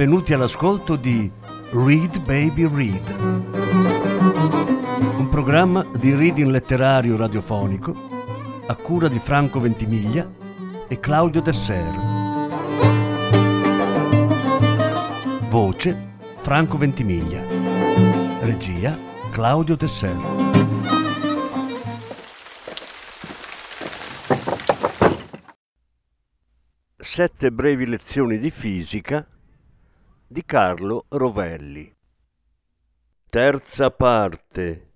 benvenuti all'ascolto di Read Baby Read, un programma di reading letterario radiofonico a cura di Franco Ventimiglia e Claudio Desser. Voce Franco Ventimiglia. Regia Claudio Desser. Sette brevi lezioni di fisica di Carlo Rovelli. Terza parte.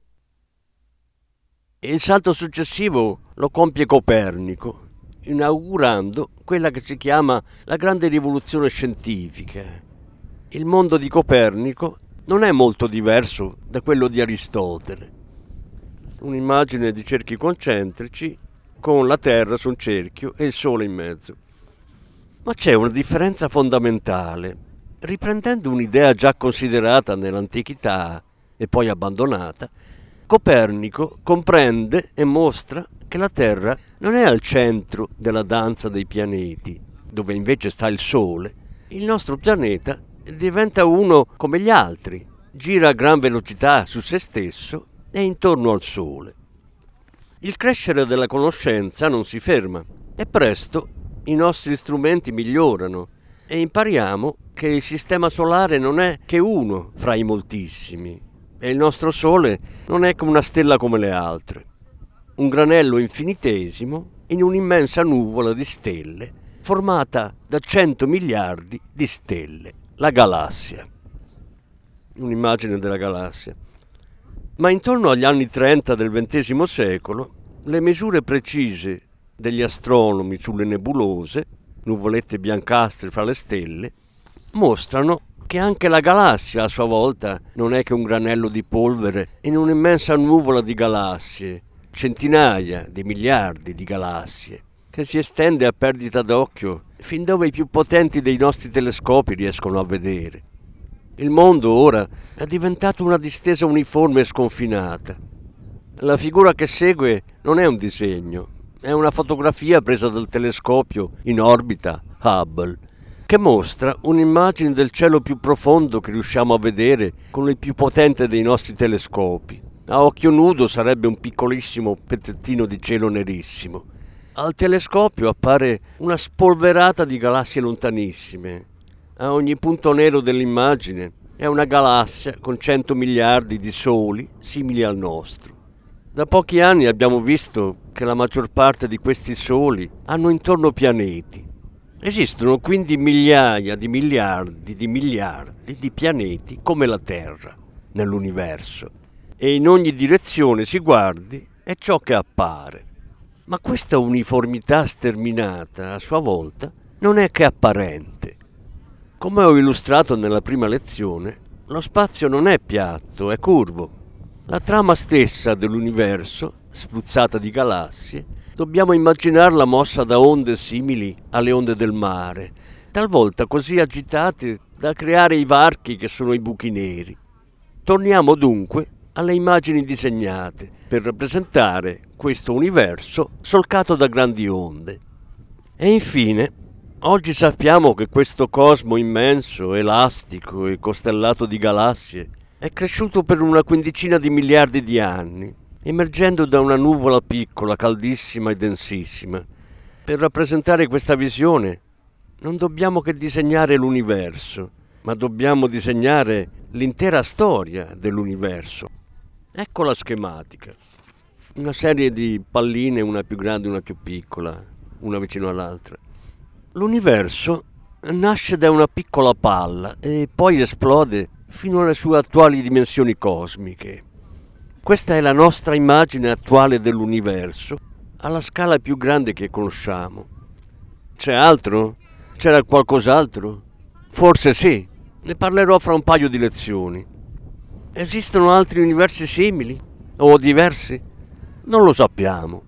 Il salto successivo lo compie Copernico, inaugurando quella che si chiama la grande rivoluzione scientifica. Il mondo di Copernico non è molto diverso da quello di Aristotele. Un'immagine di cerchi concentrici con la Terra su un cerchio e il Sole in mezzo. Ma c'è una differenza fondamentale riprendendo un'idea già considerata nell'antichità e poi abbandonata, Copernico comprende e mostra che la Terra non è al centro della danza dei pianeti, dove invece sta il Sole. Il nostro pianeta diventa uno come gli altri, gira a gran velocità su se stesso e intorno al Sole. Il crescere della conoscenza non si ferma e presto i nostri strumenti migliorano e impariamo che il sistema solare non è che uno fra i moltissimi e il nostro Sole non è come una stella come le altre, un granello infinitesimo in un'immensa nuvola di stelle formata da 100 miliardi di stelle, la galassia. Un'immagine della galassia. Ma intorno agli anni 30 del XX secolo, le misure precise degli astronomi sulle nebulose nuvolette biancastre fra le stelle, mostrano che anche la galassia a sua volta non è che un granello di polvere in un'immensa nuvola di galassie, centinaia di miliardi di galassie, che si estende a perdita d'occhio fin dove i più potenti dei nostri telescopi riescono a vedere. Il mondo ora è diventato una distesa uniforme e sconfinata. La figura che segue non è un disegno, è una fotografia presa dal telescopio in orbita Hubble che mostra un'immagine del cielo più profondo che riusciamo a vedere con il più potente dei nostri telescopi. A occhio nudo sarebbe un piccolissimo pezzettino di cielo nerissimo. Al telescopio appare una spolverata di galassie lontanissime. A ogni punto nero dell'immagine è una galassia con 100 miliardi di soli simili al nostro. Da pochi anni abbiamo visto che la maggior parte di questi soli hanno intorno pianeti. Esistono quindi migliaia di miliardi di miliardi di pianeti come la Terra nell'universo e in ogni direzione si guardi è ciò che appare. Ma questa uniformità sterminata a sua volta non è che apparente. Come ho illustrato nella prima lezione, lo spazio non è piatto, è curvo la trama stessa dell'universo, spruzzata di galassie, dobbiamo immaginarla mossa da onde simili alle onde del mare, talvolta così agitate da creare i varchi che sono i buchi neri. Torniamo dunque alle immagini disegnate per rappresentare questo universo solcato da grandi onde. E infine, oggi sappiamo che questo cosmo immenso, elastico e costellato di galassie è cresciuto per una quindicina di miliardi di anni, emergendo da una nuvola piccola, caldissima e densissima. Per rappresentare questa visione non dobbiamo che disegnare l'universo, ma dobbiamo disegnare l'intera storia dell'universo. Ecco la schematica. Una serie di palline, una più grande e una più piccola, una vicino all'altra. L'universo nasce da una piccola palla e poi esplode fino alle sue attuali dimensioni cosmiche. Questa è la nostra immagine attuale dell'universo, alla scala più grande che conosciamo. C'è altro? C'era qualcos'altro? Forse sì, ne parlerò fra un paio di lezioni. Esistono altri universi simili? O diversi? Non lo sappiamo.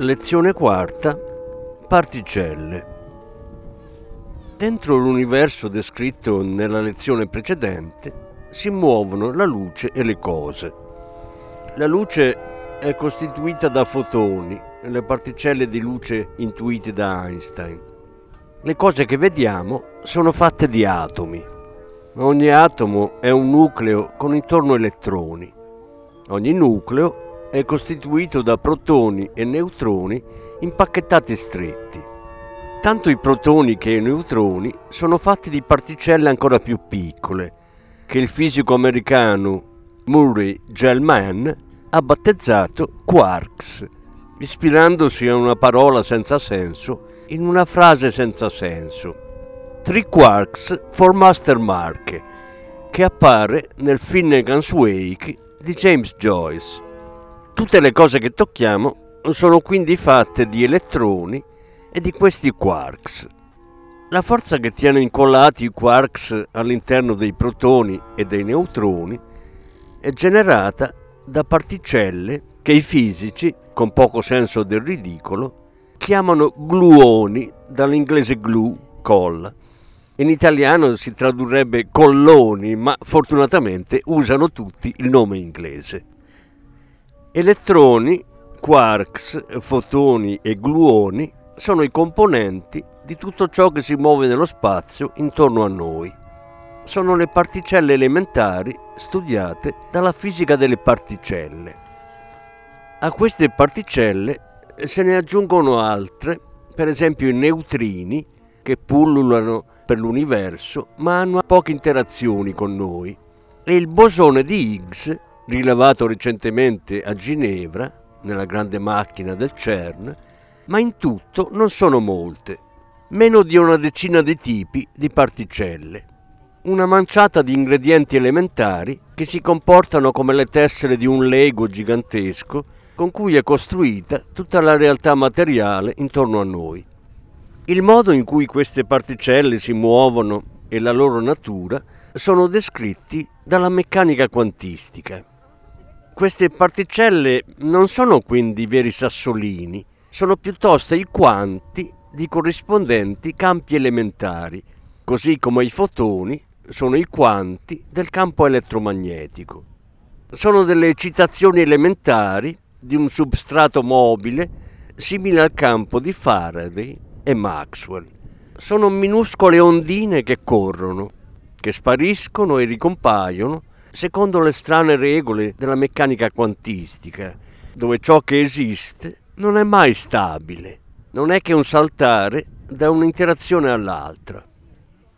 Lezione quarta. Particelle. Dentro l'universo descritto nella lezione precedente si muovono la luce e le cose. La luce è costituita da fotoni, le particelle di luce intuite da Einstein. Le cose che vediamo sono fatte di atomi. Ogni atomo è un nucleo con intorno elettroni. Ogni nucleo è costituito da protoni e neutroni impacchettati stretti. Tanto i protoni che i neutroni sono fatti di particelle ancora più piccole, che il fisico americano Murray Gell-Mann ha battezzato quarks, ispirandosi a una parola senza senso in una frase senza senso. Three quarks for Master Mark, che appare nel Finnegan's Wake di James Joyce. Tutte le cose che tocchiamo sono quindi fatte di elettroni e di questi quarks. La forza che tiene incollati i quarks all'interno dei protoni e dei neutroni è generata da particelle che i fisici, con poco senso del ridicolo, chiamano gluoni, dall'inglese glue, colla. In italiano si tradurrebbe colloni, ma fortunatamente usano tutti il nome inglese. Elettroni, quarks, fotoni e gluoni sono i componenti di tutto ciò che si muove nello spazio intorno a noi. Sono le particelle elementari studiate dalla fisica delle particelle. A queste particelle se ne aggiungono altre, per esempio i neutrini, che pullulano per l'universo ma hanno poche interazioni con noi, e il bosone di Higgs, rilevato recentemente a Ginevra, nella grande macchina del CERN, ma in tutto non sono molte, meno di una decina di tipi di particelle. Una manciata di ingredienti elementari che si comportano come le tessere di un Lego gigantesco con cui è costruita tutta la realtà materiale intorno a noi. Il modo in cui queste particelle si muovono e la loro natura sono descritti dalla meccanica quantistica. Queste particelle non sono quindi veri sassolini, sono piuttosto i quanti di corrispondenti campi elementari, così come i fotoni sono i quanti del campo elettromagnetico. Sono delle citazioni elementari di un substrato mobile simile al campo di Faraday e Maxwell. Sono minuscole ondine che corrono, che spariscono e ricompaiono secondo le strane regole della meccanica quantistica, dove ciò che esiste non è mai stabile, non è che un saltare da un'interazione all'altra.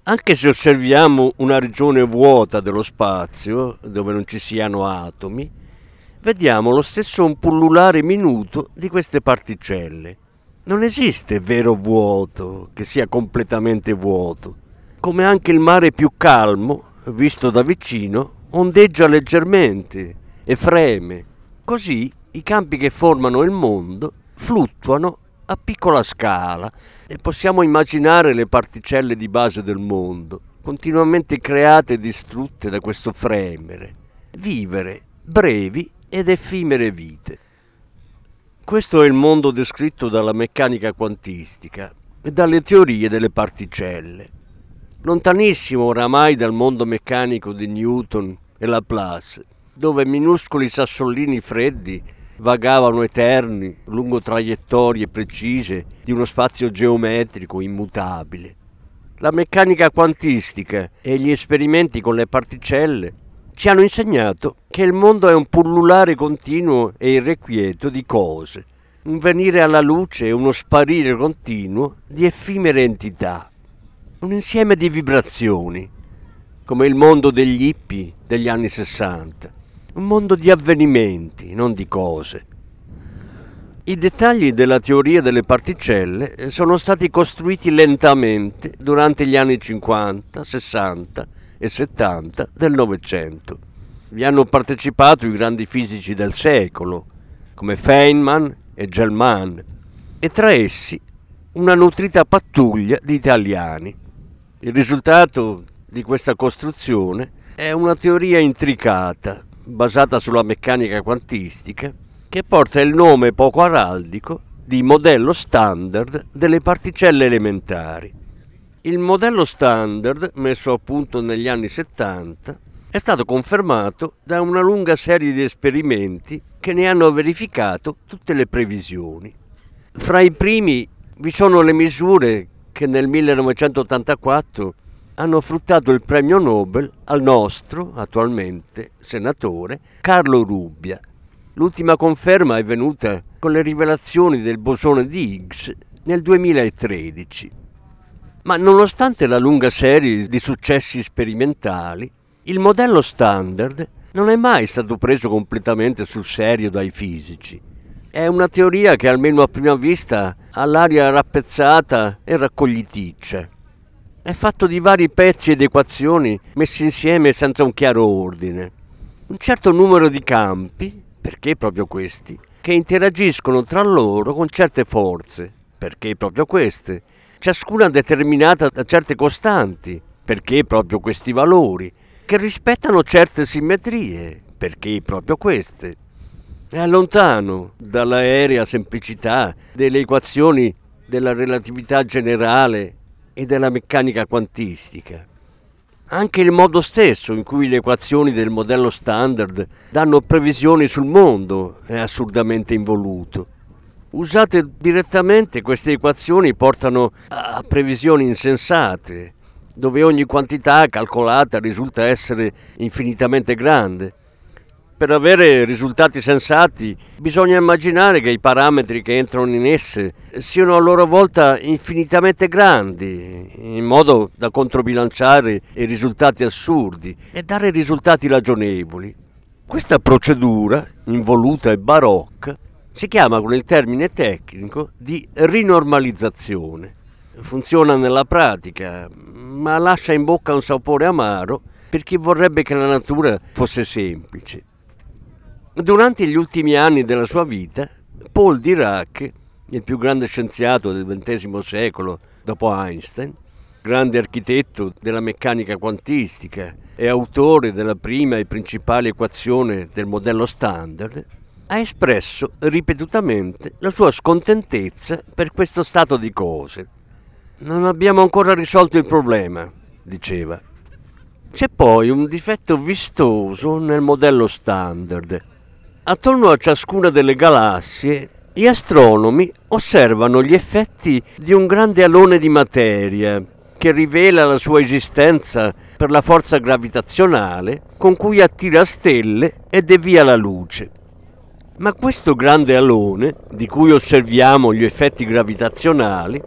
Anche se osserviamo una regione vuota dello spazio, dove non ci siano atomi, vediamo lo stesso un pullulare minuto di queste particelle. Non esiste vero vuoto che sia completamente vuoto, come anche il mare più calmo, visto da vicino, ondeggia leggermente e freme. Così i campi che formano il mondo fluttuano a piccola scala e possiamo immaginare le particelle di base del mondo, continuamente create e distrutte da questo fremere, vivere brevi ed effimere vite. Questo è il mondo descritto dalla meccanica quantistica e dalle teorie delle particelle. Lontanissimo oramai dal mondo meccanico di Newton e Laplace, dove minuscoli sassolini freddi vagavano eterni lungo traiettorie precise di uno spazio geometrico immutabile. La meccanica quantistica e gli esperimenti con le particelle ci hanno insegnato che il mondo è un pullulare continuo e irrequieto di cose, un venire alla luce e uno sparire continuo di effimere entità, un insieme di vibrazioni, come il mondo degli hippie degli anni Sessanta, un mondo di avvenimenti, non di cose. I dettagli della teoria delle particelle sono stati costruiti lentamente durante gli anni 50, 60 e 70 del Novecento. Vi hanno partecipato i grandi fisici del secolo, come Feynman e Gelman, e tra essi una nutrita pattuglia di italiani. Il risultato di questa costruzione è una teoria intricata, basata sulla meccanica quantistica, che porta il nome poco araldico di modello standard delle particelle elementari. Il modello standard, messo a punto negli anni 70, è stato confermato da una lunga serie di esperimenti che ne hanno verificato tutte le previsioni. Fra i primi vi sono le misure che nel 1984 hanno fruttato il premio Nobel al nostro, attualmente, senatore Carlo Rubbia. L'ultima conferma è venuta con le rivelazioni del bosone di Higgs nel 2013. Ma nonostante la lunga serie di successi sperimentali, il modello standard non è mai stato preso completamente sul serio dai fisici. È una teoria che almeno a prima vista ha l'aria rappezzata e raccogliticcia. È fatto di vari pezzi ed equazioni messi insieme senza un chiaro ordine. Un certo numero di campi, perché proprio questi, che interagiscono tra loro con certe forze, perché proprio queste, ciascuna determinata da certe costanti, perché proprio questi valori, che rispettano certe simmetrie, perché proprio queste. È lontano dall'aerea semplicità delle equazioni della relatività generale e della meccanica quantistica. Anche il modo stesso in cui le equazioni del modello standard danno previsioni sul mondo è assurdamente involuto. Usate direttamente queste equazioni portano a previsioni insensate, dove ogni quantità calcolata risulta essere infinitamente grande. Per avere risultati sensati bisogna immaginare che i parametri che entrano in esse siano a loro volta infinitamente grandi, in modo da controbilanciare i risultati assurdi e dare risultati ragionevoli. Questa procedura, involuta e barocca, si chiama con il termine tecnico di rinormalizzazione. Funziona nella pratica, ma lascia in bocca un sapore amaro per chi vorrebbe che la natura fosse semplice. Durante gli ultimi anni della sua vita, Paul Dirac, il più grande scienziato del XX secolo dopo Einstein, grande architetto della meccanica quantistica e autore della prima e principale equazione del modello standard, ha espresso ripetutamente la sua scontentezza per questo stato di cose. Non abbiamo ancora risolto il problema, diceva. C'è poi un difetto vistoso nel modello standard. Attorno a ciascuna delle galassie, gli astronomi osservano gli effetti di un grande alone di materia che rivela la sua esistenza per la forza gravitazionale con cui attira stelle e devia la luce. Ma questo grande alone, di cui osserviamo gli effetti gravitazionali,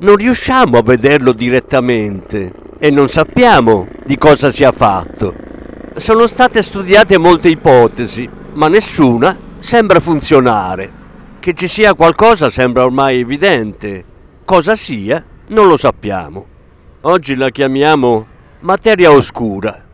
non riusciamo a vederlo direttamente e non sappiamo di cosa sia fatto. Sono state studiate molte ipotesi, ma nessuna sembra funzionare. Che ci sia qualcosa sembra ormai evidente. Cosa sia, non lo sappiamo. Oggi la chiamiamo materia oscura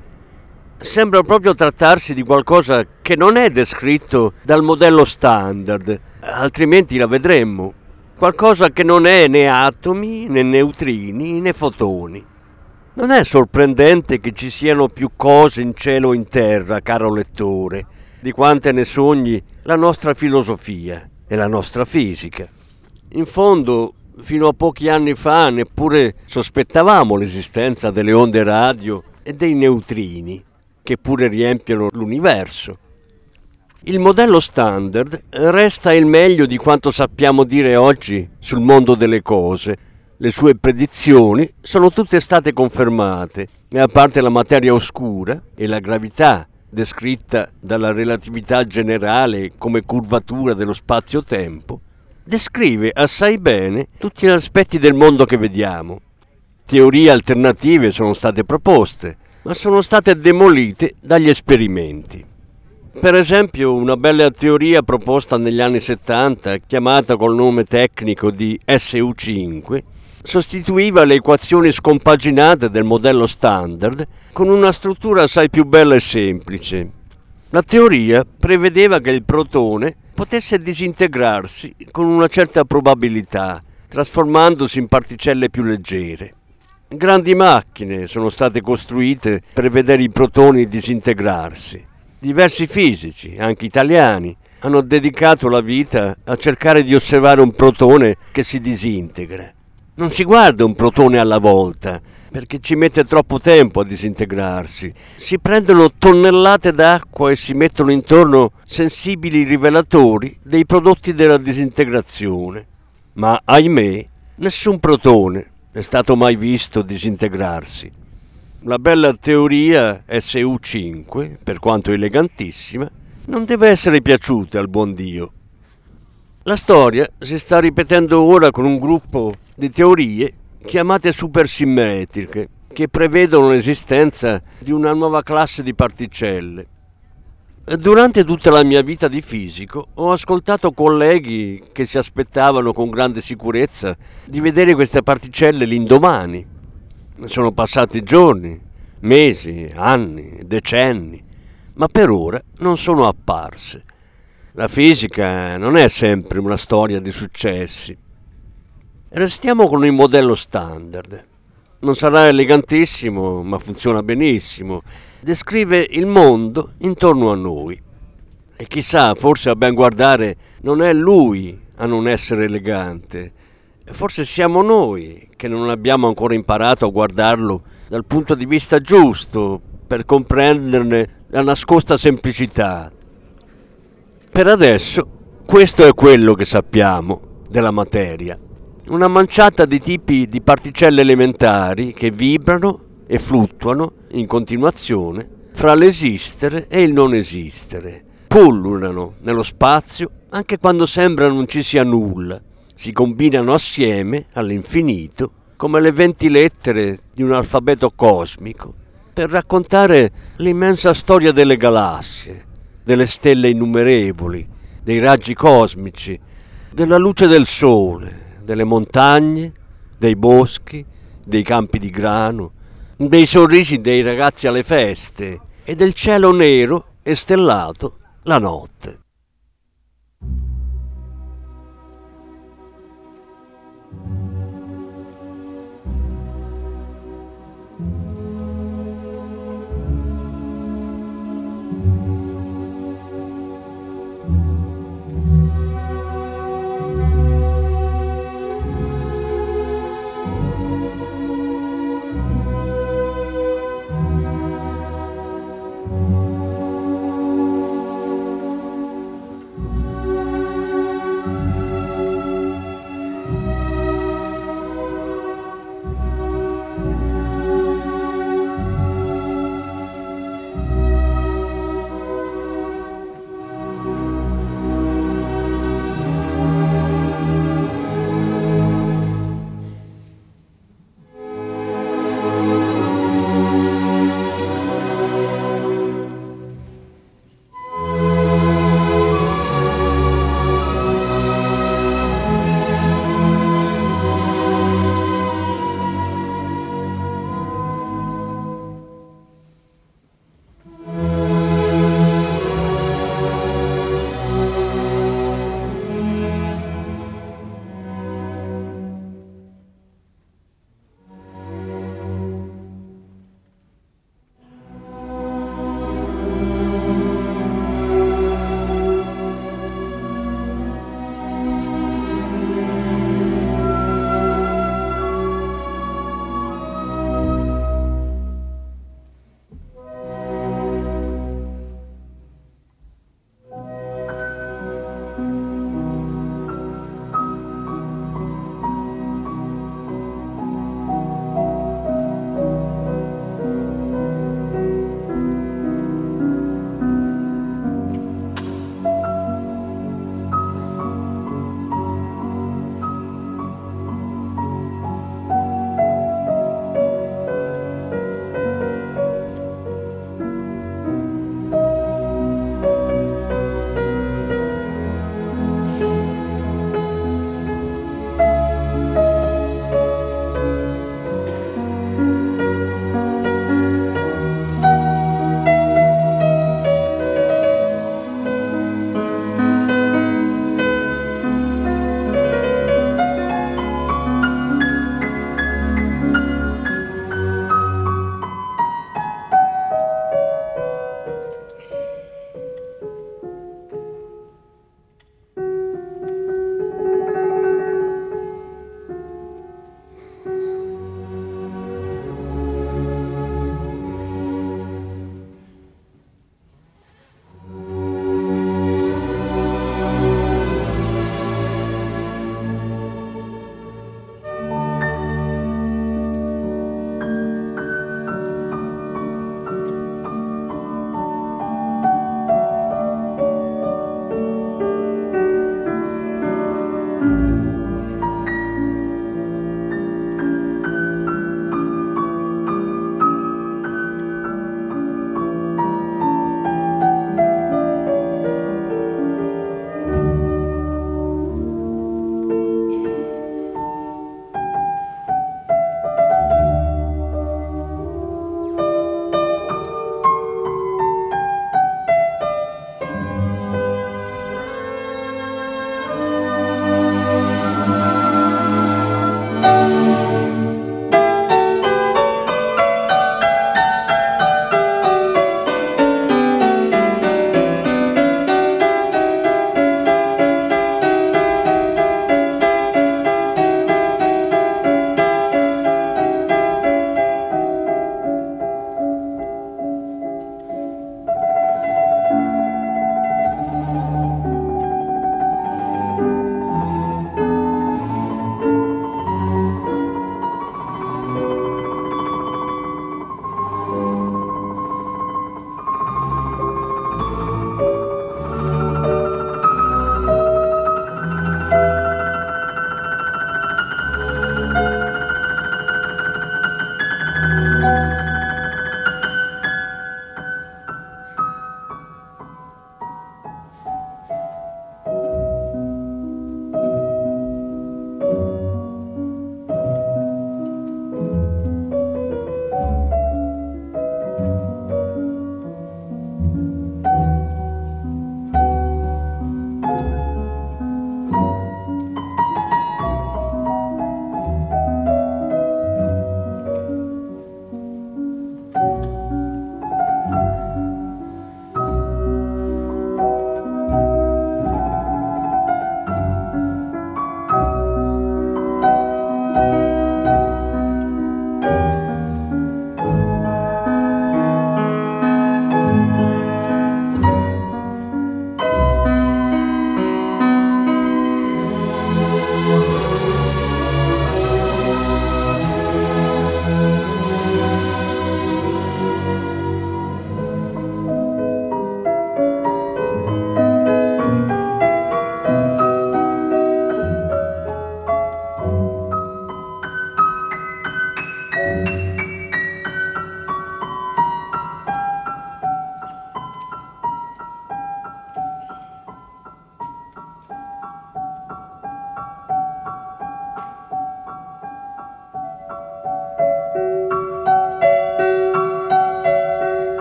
sembra proprio trattarsi di qualcosa che non è descritto dal modello standard, altrimenti la vedremmo. Qualcosa che non è né atomi, né neutrini, né fotoni. Non è sorprendente che ci siano più cose in cielo o in terra, caro lettore, di quante ne sogni la nostra filosofia. e la nostra fisica. In fondo, fino a pochi anni fa neppure sospettavamo l'esistenza delle onde radio e dei neutrini, che pure riempiono l'universo. Il modello standard resta il meglio di quanto sappiamo dire oggi sul mondo delle cose. Le sue predizioni sono tutte state confermate, e a parte la materia oscura e la gravità descritta dalla relatività generale come curvatura dello spazio-tempo, descrive assai bene tutti gli aspetti del mondo che vediamo. Teorie alternative sono state proposte, ma sono state demolite dagli esperimenti. Per esempio, una bella teoria proposta negli anni 70, chiamata col nome tecnico di SU5, sostituiva le equazioni scompaginate del modello standard con una struttura assai più bella e semplice. La teoria prevedeva che il protone potesse disintegrarsi con una certa probabilità, trasformandosi in particelle più leggere. Grandi macchine sono state costruite per vedere i protoni disintegrarsi. Diversi fisici, anche italiani, hanno dedicato la vita a cercare di osservare un protone che si disintegra. Non si guarda un protone alla volta, perché ci mette troppo tempo a disintegrarsi. Si prendono tonnellate d'acqua e si mettono intorno sensibili rivelatori dei prodotti della disintegrazione. Ma ahimè, nessun protone è stato mai visto disintegrarsi. La bella teoria SU5, per quanto elegantissima, non deve essere piaciuta al buon Dio. La storia si sta ripetendo ora con un gruppo di teorie chiamate supersimmetriche, che prevedono l'esistenza di una nuova classe di particelle. Durante tutta la mia vita di fisico ho ascoltato colleghi che si aspettavano con grande sicurezza di vedere queste particelle l'indomani. Sono passati giorni, mesi, anni, decenni, ma per ora non sono apparse. La fisica non è sempre una storia di successi. Restiamo con il modello standard. Non sarà elegantissimo, ma funziona benissimo. Descrive il mondo intorno a noi. E chissà, forse a ben guardare non è lui a non essere elegante. Forse siamo noi che non abbiamo ancora imparato a guardarlo dal punto di vista giusto per comprenderne la nascosta semplicità, per adesso questo è quello che sappiamo della materia. Una manciata di tipi di particelle elementari che vibrano e fluttuano in continuazione fra l'esistere e il non esistere. Pullulano nello spazio anche quando sembra non ci sia nulla. Si combinano assieme all'infinito come le venti lettere di un alfabeto cosmico per raccontare l'immensa storia delle galassie, delle stelle innumerevoli, dei raggi cosmici, della luce del sole, delle montagne, dei boschi, dei campi di grano, dei sorrisi dei ragazzi alle feste e del cielo nero e stellato la notte.